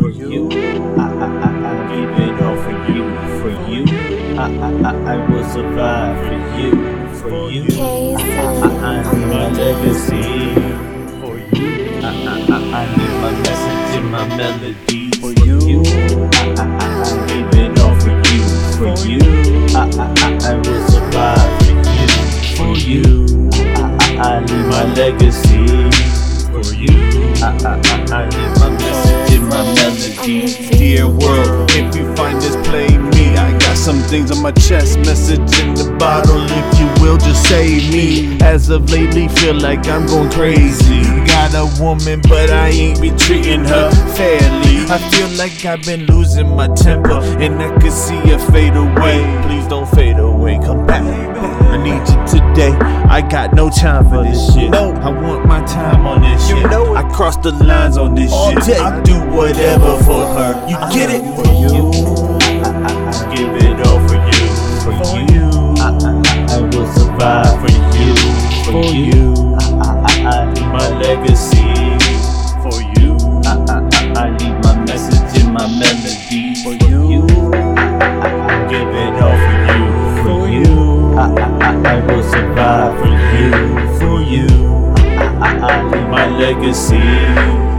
for you. I, I, I, I give it all for you, for you. I, I, I, I will survive for you, for you. I, I, I need my legacy for you. I, I, I, I need my message and my melody for you. I, I, I, I give it all for you, for you. I, I, I, I will survive for you, for you. I, I, I need my legacy for you. I, I, I, I need Dear world, if you find this play me, I got some things on my chest, message in the bottle. If you will, just save me. As of lately, feel like I'm going crazy. Got a woman, but I ain't be treating her fairly. I feel like I've been losing my temper, and I could see her fade away. Please don't fade away, come back. I need you today. I got no time for this shit. No. I want my time on this You shit. I cross the lines on this shit. day. I do whatever for her. You get it? For you. I, give it all for you, for you. I, will survive for you, for you. My legacy I, will survive for you, for you. I, I, I need my legacy